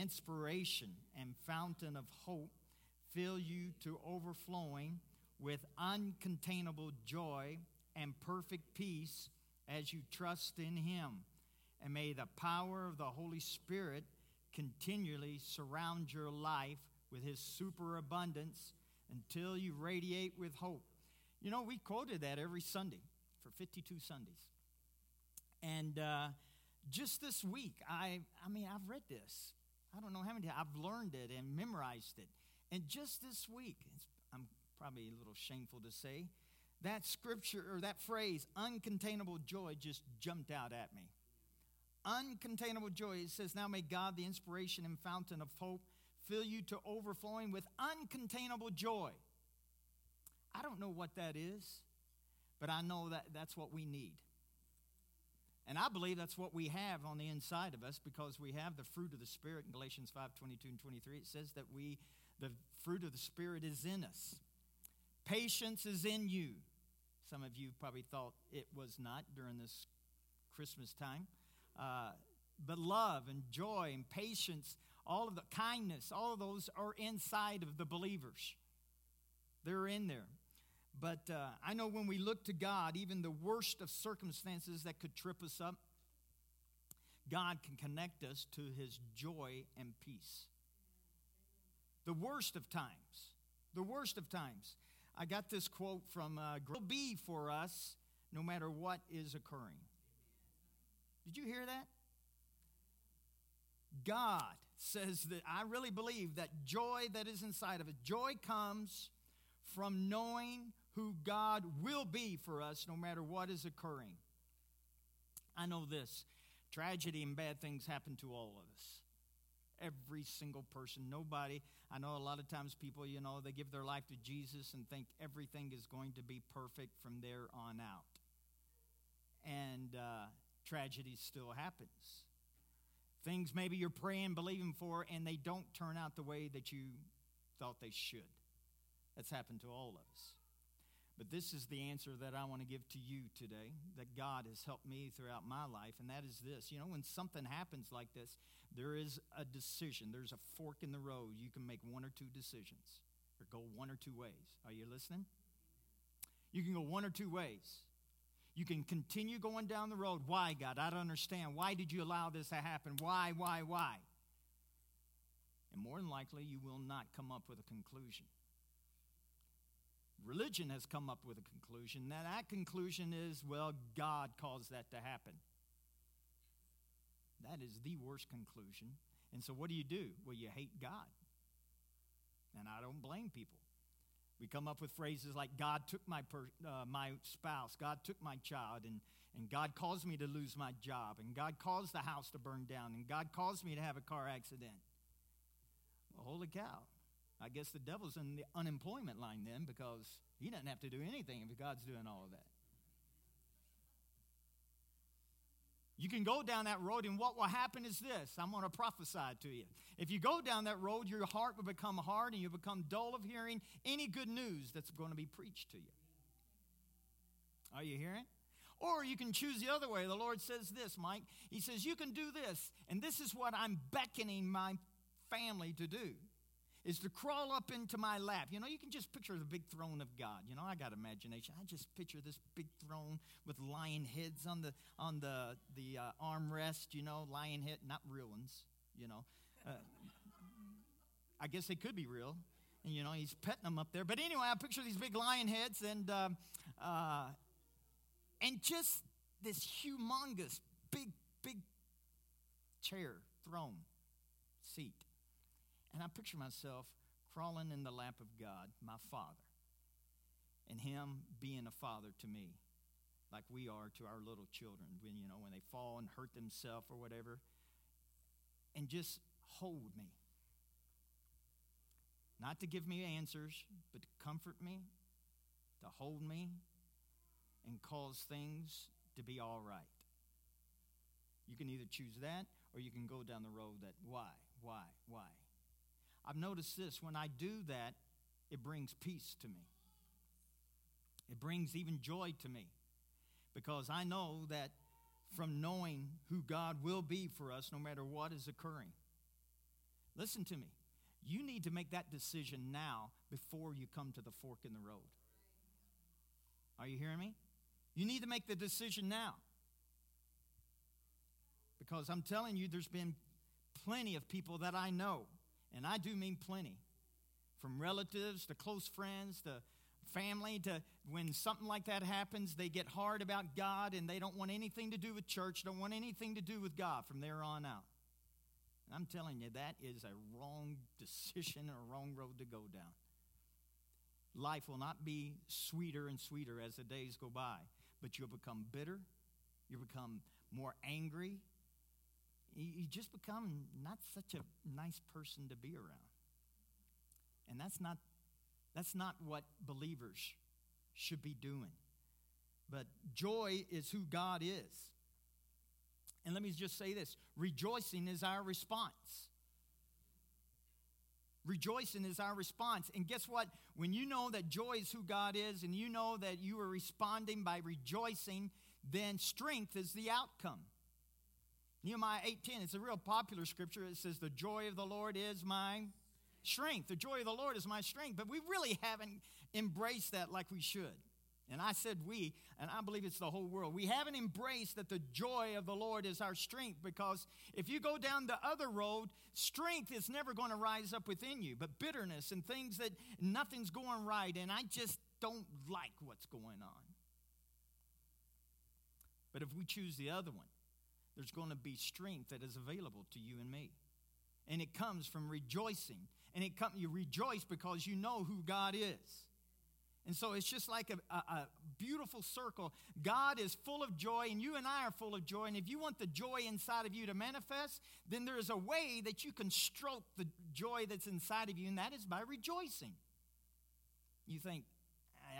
inspiration and fountain of hope fill you to overflowing with uncontainable joy and perfect peace as you trust in Him. And may the power of the Holy Spirit continually surround your life with His superabundance until you radiate with hope. You know, we quoted that every Sunday for 52 Sundays. And uh, just this week, I, I mean, I've read this. I don't know how many, times. I've learned it and memorized it. And just this week, I'm probably a little shameful to say, that scripture or that phrase, uncontainable joy, just jumped out at me. Uncontainable joy. It says, Now may God, the inspiration and fountain of hope, fill you to overflowing with uncontainable joy. I don't know what that is, but I know that that's what we need. And I believe that's what we have on the inside of us because we have the fruit of the Spirit in Galatians 5 22 and 23. It says that we, the fruit of the Spirit is in us. Patience is in you. Some of you probably thought it was not during this Christmas time. Uh, but love and joy and patience, all of the kindness, all of those are inside of the believers. They're in there. But uh, I know when we look to God, even the worst of circumstances that could trip us up, God can connect us to his joy and peace. The worst of times. The worst of times. I got this quote from uh, will be for us no matter what is occurring. Did you hear that? God says that I really believe that joy that is inside of it, joy comes from knowing who God will be for us no matter what is occurring. I know this tragedy and bad things happen to all of us. Every single person, nobody. I know a lot of times people, you know, they give their life to Jesus and think everything is going to be perfect from there on out. And uh, tragedy still happens. Things maybe you're praying, believing for, and they don't turn out the way that you thought they should. That's happened to all of us. But this is the answer that I want to give to you today that God has helped me throughout my life, and that is this. You know, when something happens like this, there is a decision, there's a fork in the road. You can make one or two decisions or go one or two ways. Are you listening? You can go one or two ways. You can continue going down the road. Why, God? I don't understand. Why did you allow this to happen? Why, why, why? And more than likely, you will not come up with a conclusion. Religion has come up with a conclusion. Now, that conclusion is, well, God caused that to happen. That is the worst conclusion. And so, what do you do? Well, you hate God. And I don't blame people. We come up with phrases like, God took my, per, uh, my spouse, God took my child, and, and God caused me to lose my job, and God caused the house to burn down, and God caused me to have a car accident. Well, holy cow. I guess the devil's in the unemployment line then because he doesn't have to do anything if God's doing all of that. You can go down that road, and what will happen is this I'm going to prophesy to you. If you go down that road, your heart will become hard and you'll become dull of hearing any good news that's going to be preached to you. Are you hearing? Or you can choose the other way. The Lord says this, Mike. He says, You can do this, and this is what I'm beckoning my family to do is to crawl up into my lap. You know, you can just picture the big throne of God. You know, I got imagination. I just picture this big throne with lion heads on the on the the uh, armrest. You know, lion head, not real ones. You know, uh, I guess they could be real. And you know, he's petting them up there. But anyway, I picture these big lion heads and uh, uh and just this humongous big big chair throne seat and I picture myself crawling in the lap of God, my Father, and Him being a father to me, like we are to our little children when, you know, when they fall and hurt themselves or whatever, and just hold me. Not to give me answers, but to comfort me, to hold me, and cause things to be all right. You can either choose that or you can go down the road that why, why, why. I've noticed this when I do that, it brings peace to me. It brings even joy to me because I know that from knowing who God will be for us no matter what is occurring. Listen to me. You need to make that decision now before you come to the fork in the road. Are you hearing me? You need to make the decision now. Because I'm telling you, there's been plenty of people that I know, and I do mean plenty, from relatives to close friends to family to when something like that happens, they get hard about God and they don't want anything to do with church, don't want anything to do with God from there on out. I'm telling you, that is a wrong decision a wrong road to go down. Life will not be sweeter and sweeter as the days go by, but you'll become bitter, you'll become more angry, you just become not such a nice person to be around. And that's not, that's not what believers should be doing. But joy is who God is. And let me just say this rejoicing is our response. Rejoicing is our response. And guess what? When you know that joy is who God is and you know that you are responding by rejoicing, then strength is the outcome. Nehemiah 8:10, it's a real popular scripture. It says, The joy of the Lord is my strength. The joy of the Lord is my strength. But we really haven't embraced that like we should. And I said we, and I believe it's the whole world. We haven't embraced that the joy of the Lord is our strength because if you go down the other road, strength is never going to rise up within you, but bitterness and things that nothing's going right, and I just don't like what's going on. But if we choose the other one, there's going to be strength that is available to you and me. And it comes from rejoicing. And it come, you rejoice because you know who God is. And so it's just like a, a, a, beautiful circle. God is full of joy, and you and I are full of joy. And if you want the joy inside of you to manifest, then there is a way that you can stroke the joy that's inside of you, and that is by rejoicing. You think,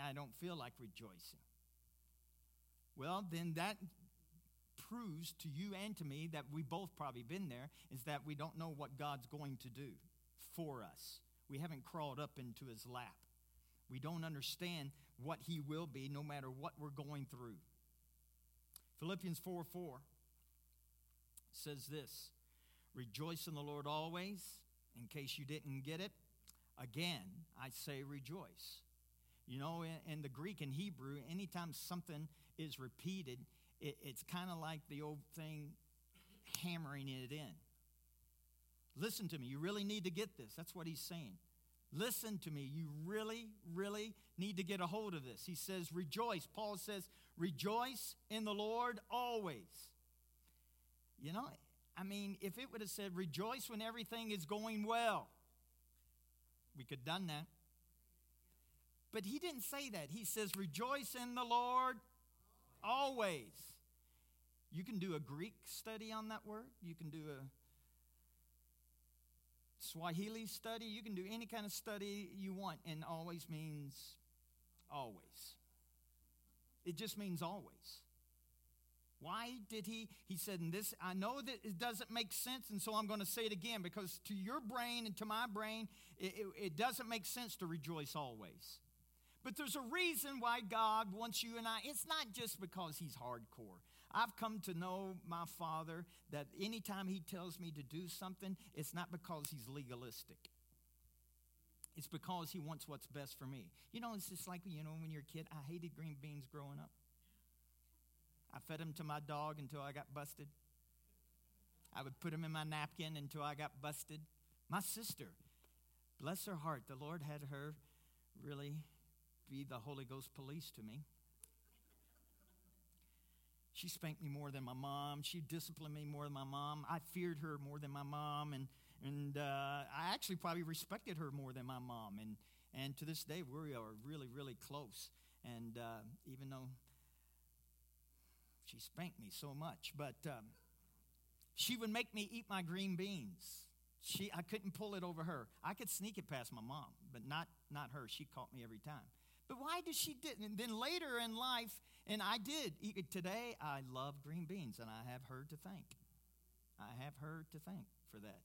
I, I don't feel like rejoicing. Well, then that proves to you and to me that we both probably been there is that we don't know what God's going to do for us. We haven't crawled up into his lap. We don't understand what he will be no matter what we're going through. Philippians 4 4 says this Rejoice in the Lord always. In case you didn't get it, again, I say rejoice. You know, in, in the Greek and Hebrew, anytime something is repeated, it, it's kind of like the old thing hammering it in. Listen to me. You really need to get this. That's what he's saying. Listen to me. You really, really need to get a hold of this. He says, Rejoice. Paul says, Rejoice in the Lord always. You know, I mean, if it would have said, Rejoice when everything is going well, we could have done that. But he didn't say that. He says, Rejoice in the Lord always. You can do a Greek study on that word. You can do a Swahili study. You can do any kind of study you want, and always means always. It just means always. Why did he? He said, and this, I know that it doesn't make sense, and so I'm going to say it again because to your brain and to my brain, it, it, it doesn't make sense to rejoice always. But there's a reason why God wants you and I. It's not just because He's hardcore. I've come to know my Father that anytime He tells me to do something, it's not because He's legalistic. It's because He wants what's best for me. You know, it's just like, you know, when you're a kid, I hated green beans growing up. I fed them to my dog until I got busted. I would put them in my napkin until I got busted. My sister, bless her heart, the Lord had her really be the Holy Ghost police to me. She spanked me more than my mom. She disciplined me more than my mom. I feared her more than my mom, and and uh, I actually probably respected her more than my mom. And and to this day, we are really really close. And uh, even though she spanked me so much, but um, she would make me eat my green beans. She, I couldn't pull it over her. I could sneak it past my mom, but not not her. She caught me every time. But why did she did? And then later in life, and I did. Today, I love green beans, and I have her to thank. I have her to thank for that.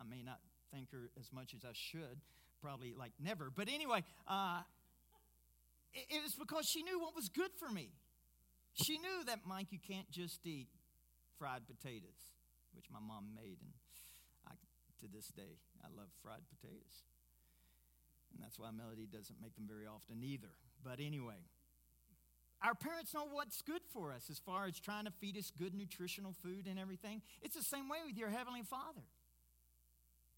I may not thank her as much as I should, probably like never. But anyway, uh, it, it was because she knew what was good for me. She knew that, Mike, you can't just eat fried potatoes, which my mom made, and I, to this day. I love fried potatoes. And that's why Melody doesn't make them very often either. But anyway, our parents know what's good for us as far as trying to feed us good nutritional food and everything. It's the same way with your Heavenly Father.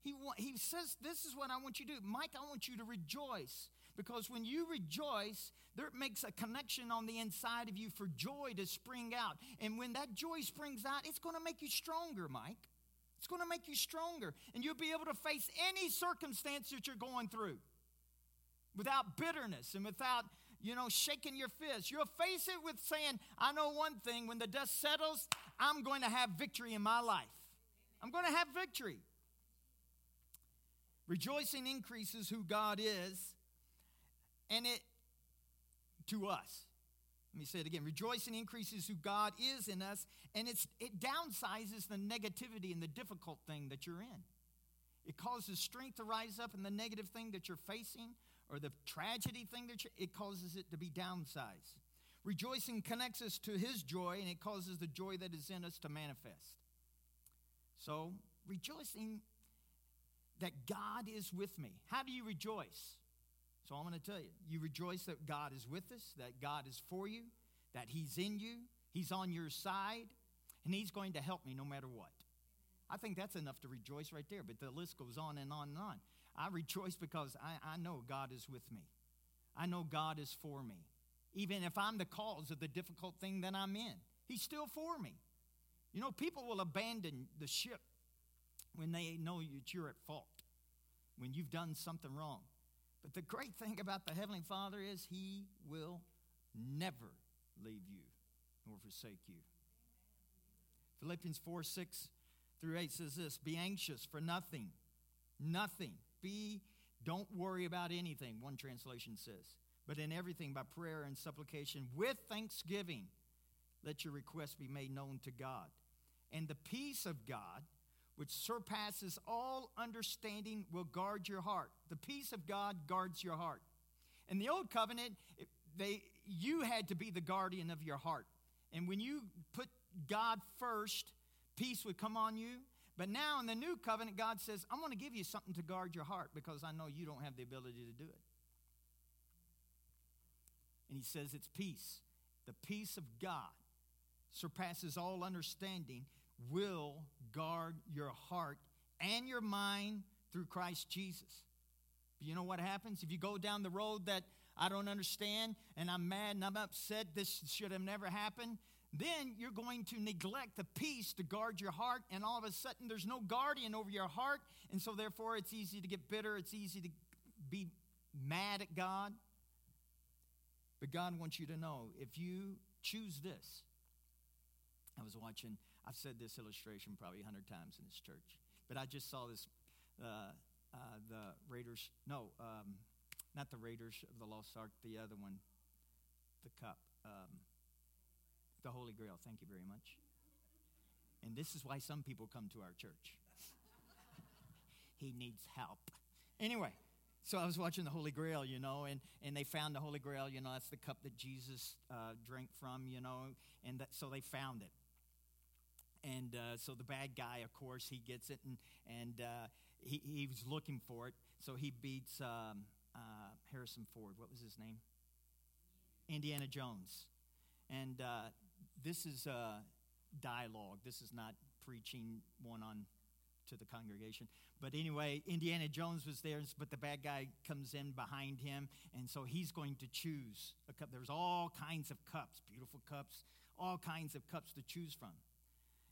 He, he says, This is what I want you to do. Mike, I want you to rejoice. Because when you rejoice, there makes a connection on the inside of you for joy to spring out. And when that joy springs out, it's going to make you stronger, Mike. It's going to make you stronger. And you'll be able to face any circumstance that you're going through without bitterness and without, you know, shaking your fist. You'll face it with saying, I know one thing when the dust settles, I'm going to have victory in my life. I'm going to have victory. Rejoicing increases who God is and it to us. Let me say it again. Rejoicing increases who God is in us, and it's, it downsizes the negativity and the difficult thing that you're in. It causes strength to rise up in the negative thing that you're facing or the tragedy thing that it causes it to be downsized. Rejoicing connects us to his joy, and it causes the joy that is in us to manifest. So, rejoicing that God is with me. How do you rejoice? So I'm going to tell you you rejoice that God is with us, that God is for you, that He's in you, He's on your side, and He's going to help me no matter what. I think that's enough to rejoice right there, but the list goes on and on and on. I rejoice because I, I know God is with me. I know God is for me. Even if I'm the cause of the difficult thing that I'm in, He's still for me. You know, people will abandon the ship when they know that you're at fault, when you've done something wrong. But the great thing about the Heavenly Father is He will never leave you nor forsake you. Philippians 4 6 through 8 says this Be anxious for nothing. Nothing. Be, don't worry about anything, one translation says. But in everything, by prayer and supplication, with thanksgiving, let your requests be made known to God. And the peace of God, which surpasses all understanding, will guard your heart. The peace of God guards your heart. In the old covenant, they, you had to be the guardian of your heart. And when you put God first, peace would come on you. But now in the new covenant, God says, I'm going to give you something to guard your heart because I know you don't have the ability to do it. And he says it's peace. The peace of God surpasses all understanding will guard your heart and your mind through Christ Jesus. But you know what happens? If you go down the road that I don't understand and I'm mad and I'm upset, this should have never happened, then you're going to neglect the peace to guard your heart, and all of a sudden there's no guardian over your heart, and so therefore it's easy to get bitter, it's easy to be mad at God. But God wants you to know if you choose this, I was watching I've said this illustration probably a hundred times in this church, but I just saw this. Uh, uh, the Raiders, no, um, not the Raiders of the Lost Ark, the other one, the cup, um, the Holy Grail. Thank you very much. And this is why some people come to our church. he needs help. Anyway, so I was watching the Holy Grail, you know, and, and they found the Holy Grail, you know, that's the cup that Jesus uh, drank from, you know, and that, so they found it. And uh, so the bad guy, of course, he gets it, and, and uh, he, he was looking for it. So he beats um, uh, Harrison Ford. What was his name? Indiana Jones. And uh, this is a dialogue. This is not preaching one on to the congregation. But anyway, Indiana Jones was there, but the bad guy comes in behind him, and so he's going to choose a cup. There's all kinds of cups, beautiful cups, all kinds of cups to choose from.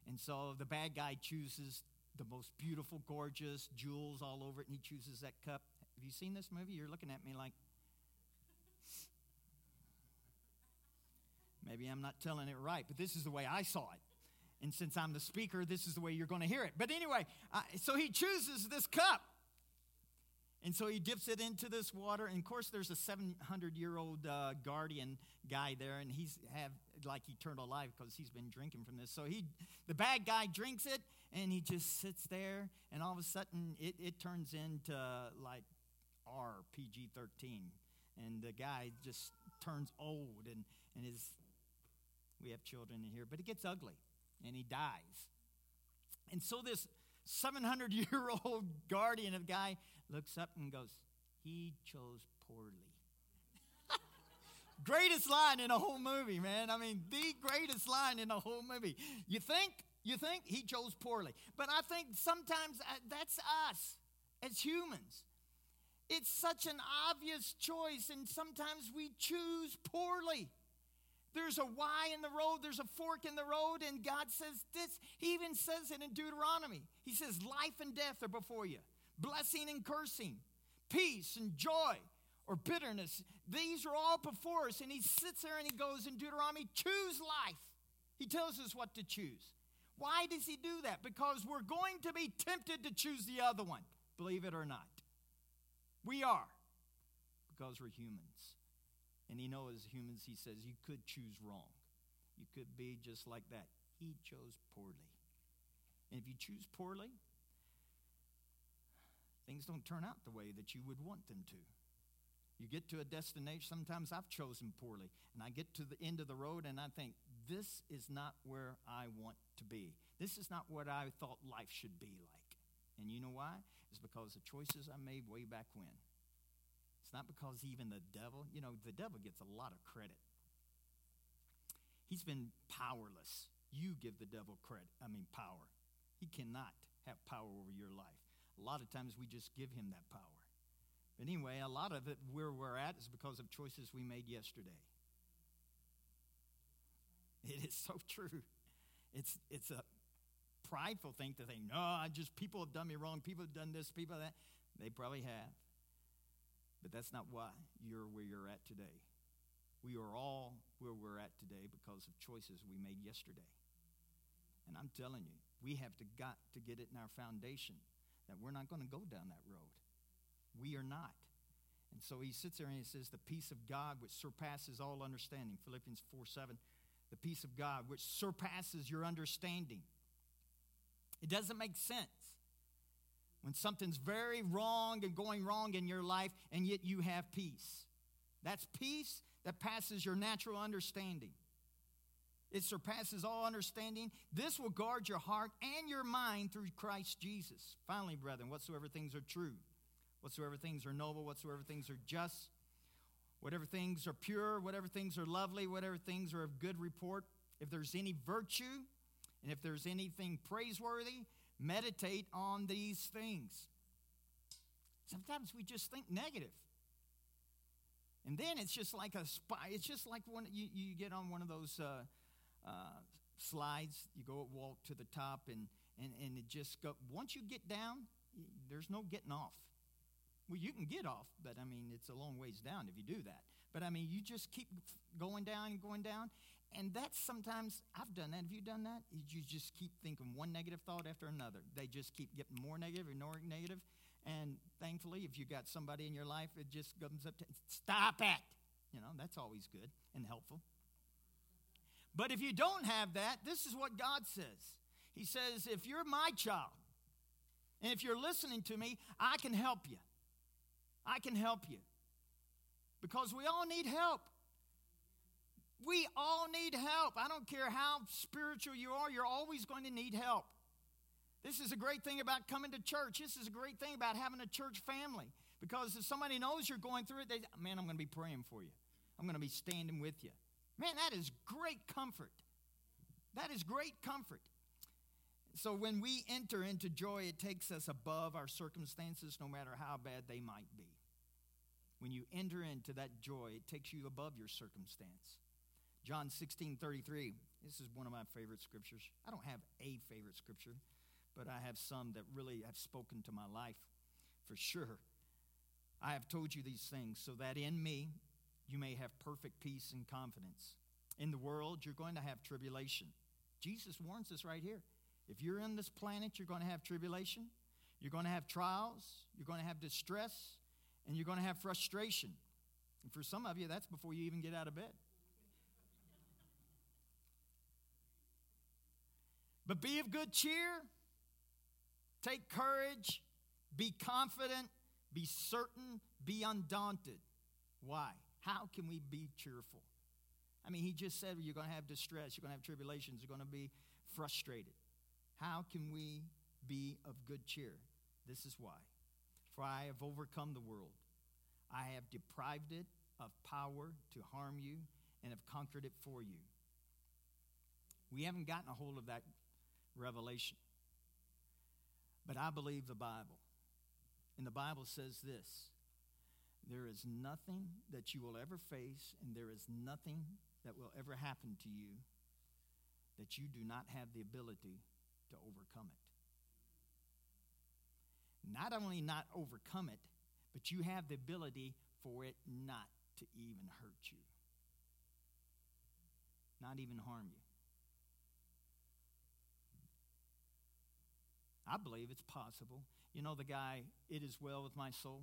And so the bad guy chooses the most beautiful, gorgeous jewels all over it, and he chooses that cup. Have you seen this movie? You're looking at me like, maybe I'm not telling it right, but this is the way I saw it. And since I'm the speaker, this is the way you're going to hear it. But anyway, uh, so he chooses this cup. And so he dips it into this water. And of course, there's a 700 year old uh, guardian guy there, and he's have like eternal life because he's been drinking from this. So he, the bad guy drinks it, and he just sits there, and all of a sudden it, it turns into like R, PG 13. And the guy just turns old, and, and his, we have children in here, but it gets ugly, and he dies. And so this 700 year old guardian of guy looks up and goes, He chose poorly. greatest line in the whole movie, man. I mean, the greatest line in the whole movie. You think? You think he chose poorly. But I think sometimes uh, that's us as humans. It's such an obvious choice, and sometimes we choose poorly. There's a Y in the road, there's a fork in the road, and God says this. He even says it in Deuteronomy. He says, Life and death are before you, blessing and cursing, peace and joy or bitterness. These are all before us. And he sits there and he goes in Deuteronomy, choose life. He tells us what to choose. Why does he do that? Because we're going to be tempted to choose the other one, believe it or not. We are, because we're humans. And he knows as humans, he says, you could choose wrong. You could be just like that. He chose poorly. And if you choose poorly, things don't turn out the way that you would want them to. You get to a destination, sometimes I've chosen poorly, and I get to the end of the road and I think, this is not where I want to be. This is not what I thought life should be like. And you know why? It's because the choices I made way back when. It's not because even the devil, you know, the devil gets a lot of credit. He's been powerless. You give the devil credit, I mean, power. He cannot have power over your life. A lot of times we just give him that power. But anyway, a lot of it where we're at is because of choices we made yesterday. It is so true. It's, it's a prideful thing to think, no, I just, people have done me wrong. People have done this, people that. They probably have. But that's not why you're where you're at today. We are all where we're at today because of choices we made yesterday. And I'm telling you, we have to got to get it in our foundation that we're not going to go down that road. We are not. And so he sits there and he says, The peace of God which surpasses all understanding. Philippians 4 7. The peace of God which surpasses your understanding. It doesn't make sense when something's very wrong and going wrong in your life, and yet you have peace. That's peace that passes your natural understanding. It surpasses all understanding. This will guard your heart and your mind through Christ Jesus. Finally, brethren, whatsoever things are true, whatsoever things are noble, whatsoever things are just, whatever things are pure, whatever things are lovely, whatever things are of good report, if there's any virtue, and if there's anything praiseworthy, meditate on these things. Sometimes we just think negative. And then it's just like a spy. It's just like when you, you get on one of those uh, uh, slides, you go walk to the top, and, and, and it just go. Once you get down, there's no getting off. Well, you can get off, but I mean, it's a long ways down if you do that. But I mean, you just keep going down and going down. And that's sometimes, I've done that. Have you done that? You just keep thinking one negative thought after another. They just keep getting more negative and more negative. And thankfully, if you got somebody in your life, it just comes up to, stop it. You know, that's always good and helpful. But if you don't have that, this is what God says He says, if you're my child, and if you're listening to me, I can help you. I can help you. Because we all need help. We all need help. I don't care how spiritual you are, you're always going to need help. This is a great thing about coming to church. This is a great thing about having a church family. Because if somebody knows you're going through it, they, man, I'm going to be praying for you. I'm going to be standing with you. Man, that is great comfort. That is great comfort. So when we enter into joy, it takes us above our circumstances, no matter how bad they might be. When you enter into that joy, it takes you above your circumstance. John 16 33. This is one of my favorite scriptures. I don't have a favorite scripture, but I have some that really have spoken to my life for sure. I have told you these things so that in me you may have perfect peace and confidence. In the world, you're going to have tribulation. Jesus warns us right here. If you're in this planet, you're going to have tribulation, you're going to have trials, you're going to have distress, and you're going to have frustration. And for some of you, that's before you even get out of bed. But be of good cheer, take courage, be confident, be certain, be undaunted. Why? How can we be cheerful? I mean, he just said you're going to have distress, you're going to have tribulations, you're going to be frustrated. How can we be of good cheer. This is why. For I have overcome the world. I have deprived it of power to harm you and have conquered it for you. We haven't gotten a hold of that revelation. But I believe the Bible. And the Bible says this there is nothing that you will ever face, and there is nothing that will ever happen to you that you do not have the ability to overcome it. Not only not overcome it, but you have the ability for it not to even hurt you, not even harm you. I believe it's possible. You know the guy, It Is Well With My Soul?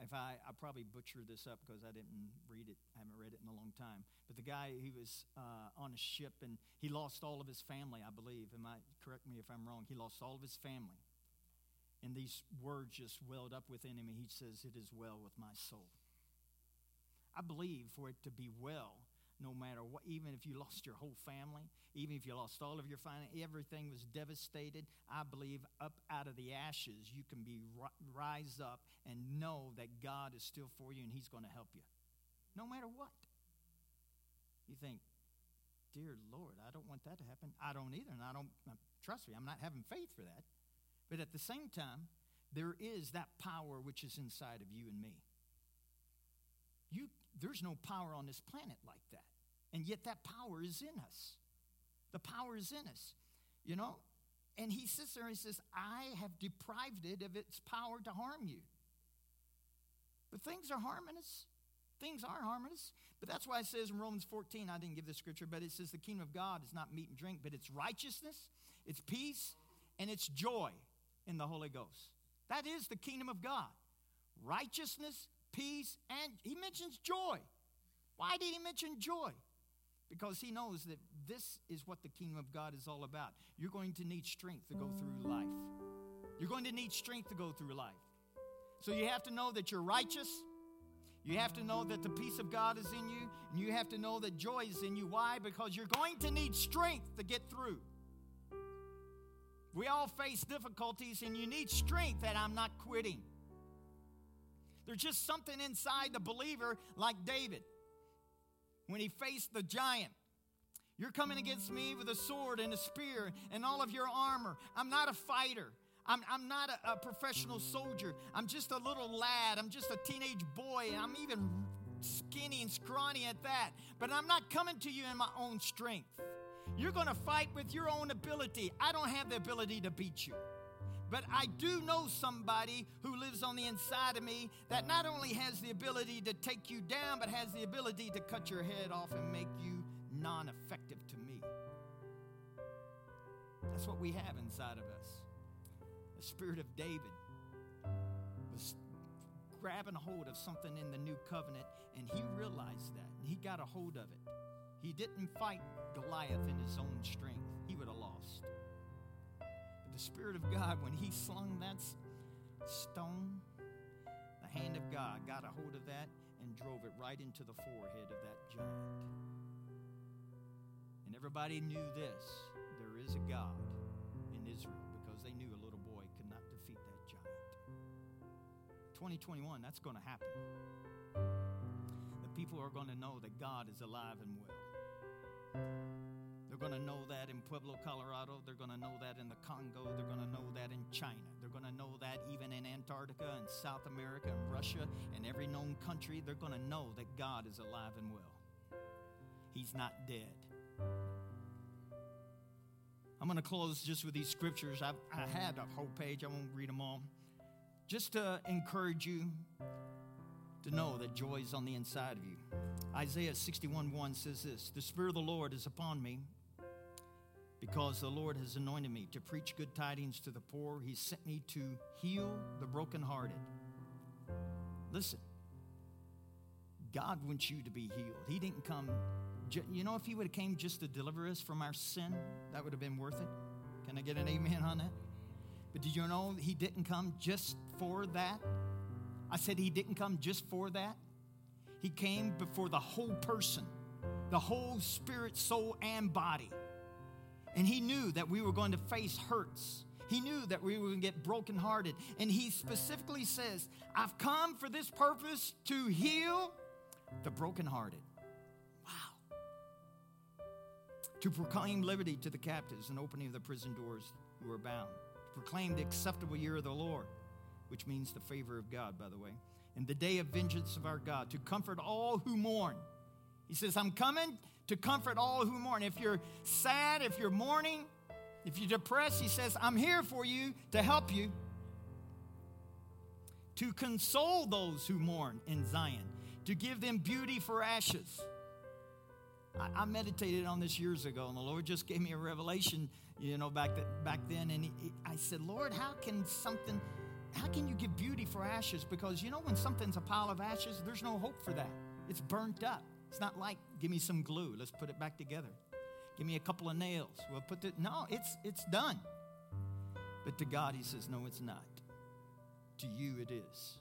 If I, I probably butcher this up because I didn't read it, I haven't read it in a long time. But the guy, he was uh, on a ship and he lost all of his family, I believe. Am I, correct me if I'm wrong. He lost all of his family. And these words just welled up within him, and he says, It is well with my soul. I believe for it to be well, no matter what, even if you lost your whole family, even if you lost all of your finance, everything was devastated. I believe up out of the ashes, you can be rise up and know that God is still for you and He's going to help you, no matter what. You think, dear Lord, I don't want that to happen. I don't either, and I don't uh, trust me. I'm not having faith for that. But at the same time, there is that power which is inside of you and me. You, there's no power on this planet like that. And yet that power is in us. The power is in us, you know? And he sits there and he says, I have deprived it of its power to harm you. But things are harming us. Things are harming us. But that's why it says in Romans 14, I didn't give the scripture, but it says the kingdom of God is not meat and drink, but it's righteousness, it's peace, and it's joy in the Holy Ghost. That is the kingdom of God. Righteousness, peace, and he mentions joy. Why did he mention joy? Because he knows that this is what the kingdom of God is all about. You're going to need strength to go through life. You're going to need strength to go through life. So you have to know that you're righteous. You have to know that the peace of God is in you. And you have to know that joy is in you. Why? Because you're going to need strength to get through. We all face difficulties, and you need strength that I'm not quitting. There's just something inside the believer, like David when he faced the giant. You're coming against me with a sword and a spear and all of your armor. I'm not a fighter. I'm, I'm not a, a professional soldier. I'm just a little lad. I'm just a teenage boy. I'm even skinny and scrawny at that. But I'm not coming to you in my own strength. You're going to fight with your own ability. I don't have the ability to beat you. But I do know somebody who lives on the inside of me that not only has the ability to take you down, but has the ability to cut your head off and make you non effective to me. That's what we have inside of us. The spirit of David was grabbing hold of something in the new covenant, and he realized that, he got a hold of it. He didn't fight Goliath in his own strength, he would have lost Spirit of God, when He slung that stone, the hand of God got a hold of that and drove it right into the forehead of that giant. And everybody knew this there is a God in Israel because they knew a little boy could not defeat that giant. 2021, that's going to happen. The people are going to know that God is alive and well going to know that in Pueblo, Colorado. They're going to know that in the Congo. They're going to know that in China. They're going to know that even in Antarctica and South America and Russia and every known country. They're going to know that God is alive and well. He's not dead. I'm going to close just with these scriptures. I've, I had a whole page, I won't read them all. Just to encourage you to know that joy is on the inside of you. Isaiah 61 1 says this The Spirit of the Lord is upon me because the Lord has anointed me to preach good tidings to the poor. He sent me to heal the brokenhearted. Listen, God wants you to be healed. He didn't come, you know, if He would have came just to deliver us from our sin, that would have been worth it. Can I get an amen on that? But did you know He didn't come just for that? I said He didn't come just for that. He came before the whole person, the whole spirit, soul, and body. And he knew that we were going to face hurts. He knew that we were going to get brokenhearted. And he specifically says, I've come for this purpose to heal the brokenhearted. Wow. To proclaim liberty to the captives and opening of the prison doors who are bound. To proclaim the acceptable year of the Lord, which means the favor of God, by the way. And the day of vengeance of our God. To comfort all who mourn. He says, I'm coming to comfort all who mourn. If you're sad, if you're mourning, if you're depressed, he says, I'm here for you to help you. To console those who mourn in Zion, to give them beauty for ashes. I, I meditated on this years ago, and the Lord just gave me a revelation, you know, back, back then. And he, he, I said, Lord, how can something, how can you give beauty for ashes? Because, you know, when something's a pile of ashes, there's no hope for that. It's burnt up. It's not like, give me some glue, let's put it back together. Give me a couple of nails. We'll put it. No, it's it's done. But to God, He says, No, it's not. To you, it is.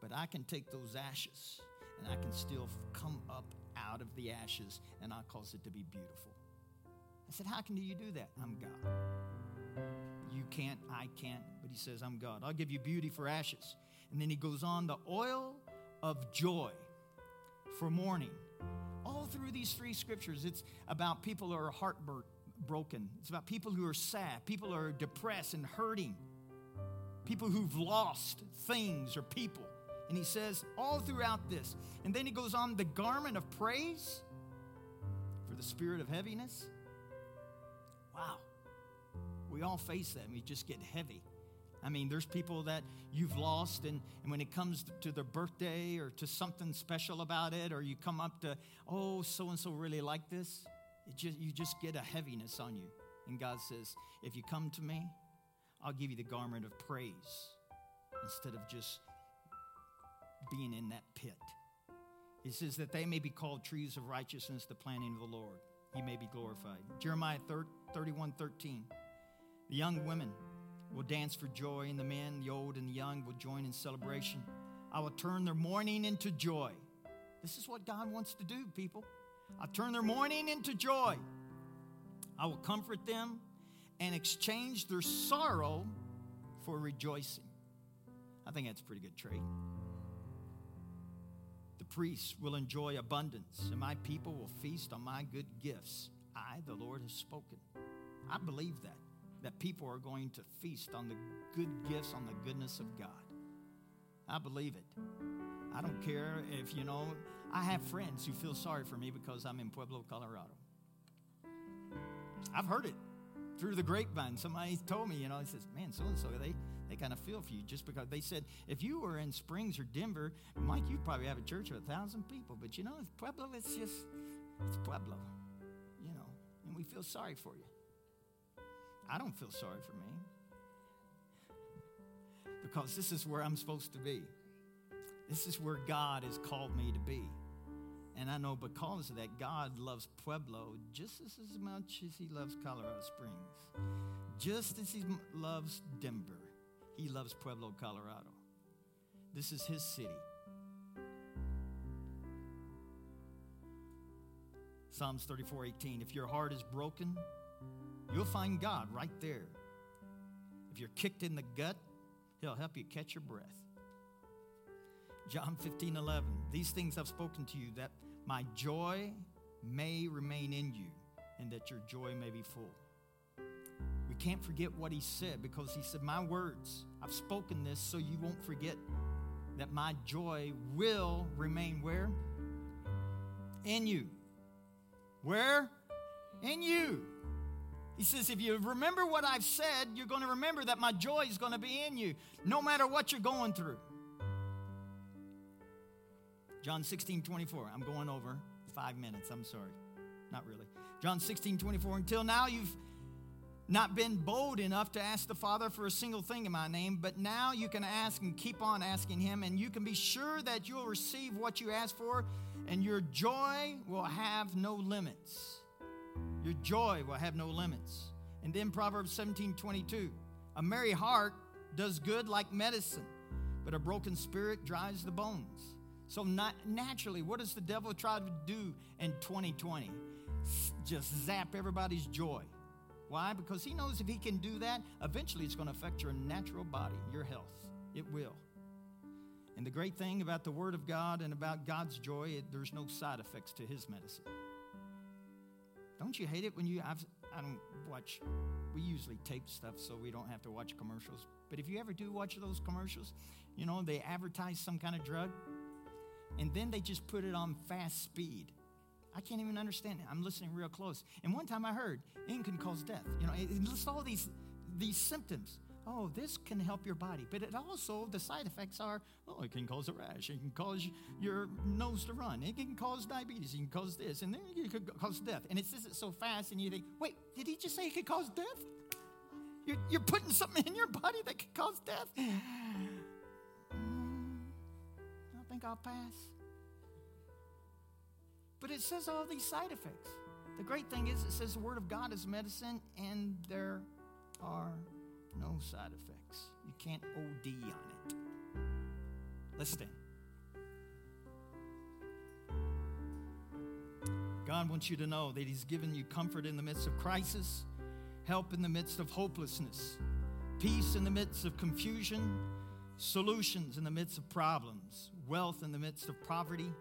But I can take those ashes and I can still come up out of the ashes and I'll cause it to be beautiful. I said, How can you do that? I'm God. You can't, I can't, but He says, I'm God. I'll give you beauty for ashes. And then He goes on, the oil of joy for mourning. All through these three scriptures, it's about people who are heartbroken. It's about people who are sad, people who are depressed and hurting, people who've lost things or people. And he says all throughout this. And then he goes on the garment of praise for the spirit of heaviness. Wow. We all face that. We just get heavy. I mean, there's people that you've lost, and, and when it comes to their birthday or to something special about it, or you come up to, oh, so and so really like this, it just, you just get a heaviness on you. And God says, if you come to me, I'll give you the garment of praise instead of just being in that pit. He says that they may be called trees of righteousness, the planting of the Lord. He may be glorified. Jeremiah 31 13. The young women will dance for joy, and the men, the old and the young, will join in celebration. I will turn their mourning into joy. This is what God wants to do, people. I'll turn their mourning into joy. I will comfort them and exchange their sorrow for rejoicing. I think that's a pretty good trait. The priests will enjoy abundance, and my people will feast on my good gifts. I, the Lord, has spoken. I believe that that people are going to feast on the good gifts, on the goodness of God. I believe it. I don't care if, you know, I have friends who feel sorry for me because I'm in Pueblo, Colorado. I've heard it through the grapevine. Somebody told me, you know, he says, man, so and so, they, they kind of feel for you just because they said, if you were in Springs or Denver, Mike, you'd probably have a church of a thousand people. But, you know, Pueblo, it's just, it's Pueblo, you know, and we feel sorry for you. I don't feel sorry for me because this is where I'm supposed to be. This is where God has called me to be. And I know because of that, God loves Pueblo just as, much as He loves Colorado Springs, just as He loves Denver. He loves Pueblo, Colorado. This is His city. Psalms 34 18. If your heart is broken, You'll find God right there. If you're kicked in the gut, He'll help you catch your breath. John 15, 11. These things I've spoken to you that my joy may remain in you and that your joy may be full. We can't forget what he said because he said, My words, I've spoken this so you won't forget that my joy will remain where? In you. Where? In you. He says, if you remember what I've said, you're going to remember that my joy is going to be in you, no matter what you're going through. John 16, 24. I'm going over five minutes. I'm sorry. Not really. John 16, 24. Until now, you've not been bold enough to ask the Father for a single thing in my name, but now you can ask and keep on asking Him, and you can be sure that you'll receive what you ask for, and your joy will have no limits. Your joy will have no limits. And then Proverbs 17 22. A merry heart does good like medicine, but a broken spirit dries the bones. So, not, naturally, what does the devil try to do in 2020? Just zap everybody's joy. Why? Because he knows if he can do that, eventually it's going to affect your natural body, your health. It will. And the great thing about the Word of God and about God's joy, it, there's no side effects to His medicine. Don't you hate it when you? I've, I don't watch. We usually tape stuff so we don't have to watch commercials. But if you ever do watch those commercials, you know they advertise some kind of drug, and then they just put it on fast speed. I can't even understand it. I'm listening real close. And one time I heard it can cause death. You know, it lists all these these symptoms oh, this can help your body. But it also, the side effects are, oh, it can cause a rash. It can cause your nose to run. It can cause diabetes. It can cause this. And then it could cause death. And it says it so fast, and you think, wait, did he just say it could cause death? You're, you're putting something in your body that could cause death? I think I'll pass. But it says all these side effects. The great thing is, it says the Word of God is medicine, and there are no side effects. You can't OD on it. Let's stand. God wants you to know that He's given you comfort in the midst of crisis, help in the midst of hopelessness, peace in the midst of confusion, solutions in the midst of problems, wealth in the midst of poverty,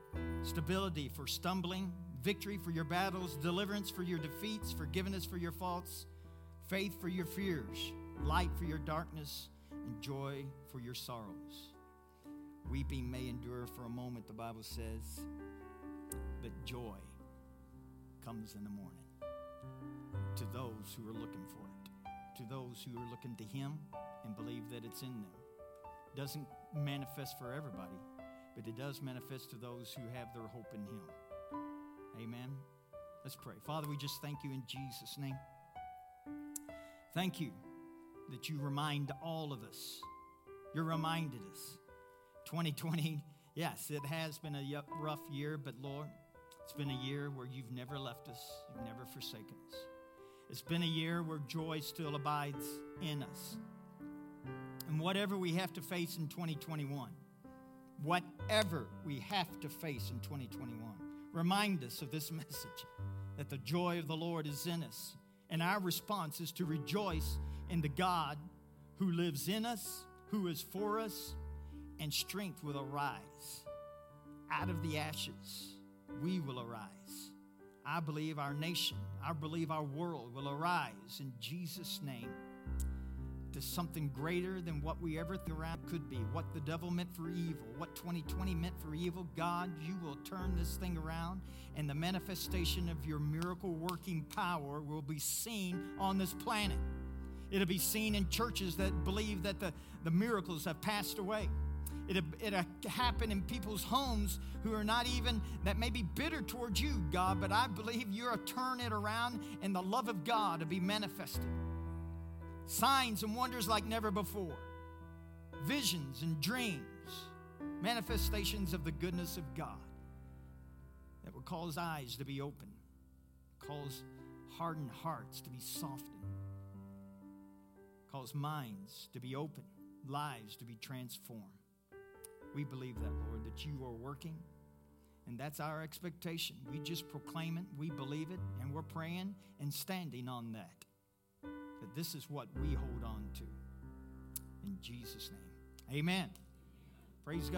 stability for stumbling, victory for your battles, deliverance for your defeats, forgiveness for your faults, faith for your fears light for your darkness, and joy for your sorrows. Weeping may endure for a moment, the Bible says, but joy comes in the morning to those who are looking for it, to those who are looking to Him and believe that it's in them. Doesn't manifest for everybody, but it does manifest to those who have their hope in Him. Amen. Let's pray. Father, we just thank you in Jesus' name. Thank you that you remind all of us. You're reminded us. 2020, yes, it has been a rough year, but Lord, it's been a year where you've never left us, you've never forsaken us. It's been a year where joy still abides in us. And whatever we have to face in 2021, whatever we have to face in 2021, remind us of this message that the joy of the Lord is in us. And our response is to rejoice in the God who lives in us, who is for us, and strength will arise. Out of the ashes, we will arise. I believe our nation, I believe our world will arise in Jesus' name to something greater than what we ever thought could be. What the devil meant for evil, what 2020 meant for evil, God, you will turn this thing around, and the manifestation of your miracle working power will be seen on this planet. It'll be seen in churches that believe that the, the miracles have passed away. It'll, it'll happen in people's homes who are not even, that may be bitter towards you, God, but I believe you're to turn it around and the love of God to be manifested. Signs and wonders like never before. Visions and dreams. Manifestations of the goodness of God that will cause eyes to be open, cause hardened hearts to be softened cause minds to be open, lives to be transformed. We believe that, Lord, that you are working, and that's our expectation. We just proclaim it, we believe it, and we're praying and standing on that. That this is what we hold on to. In Jesus' name. Amen. Praise God.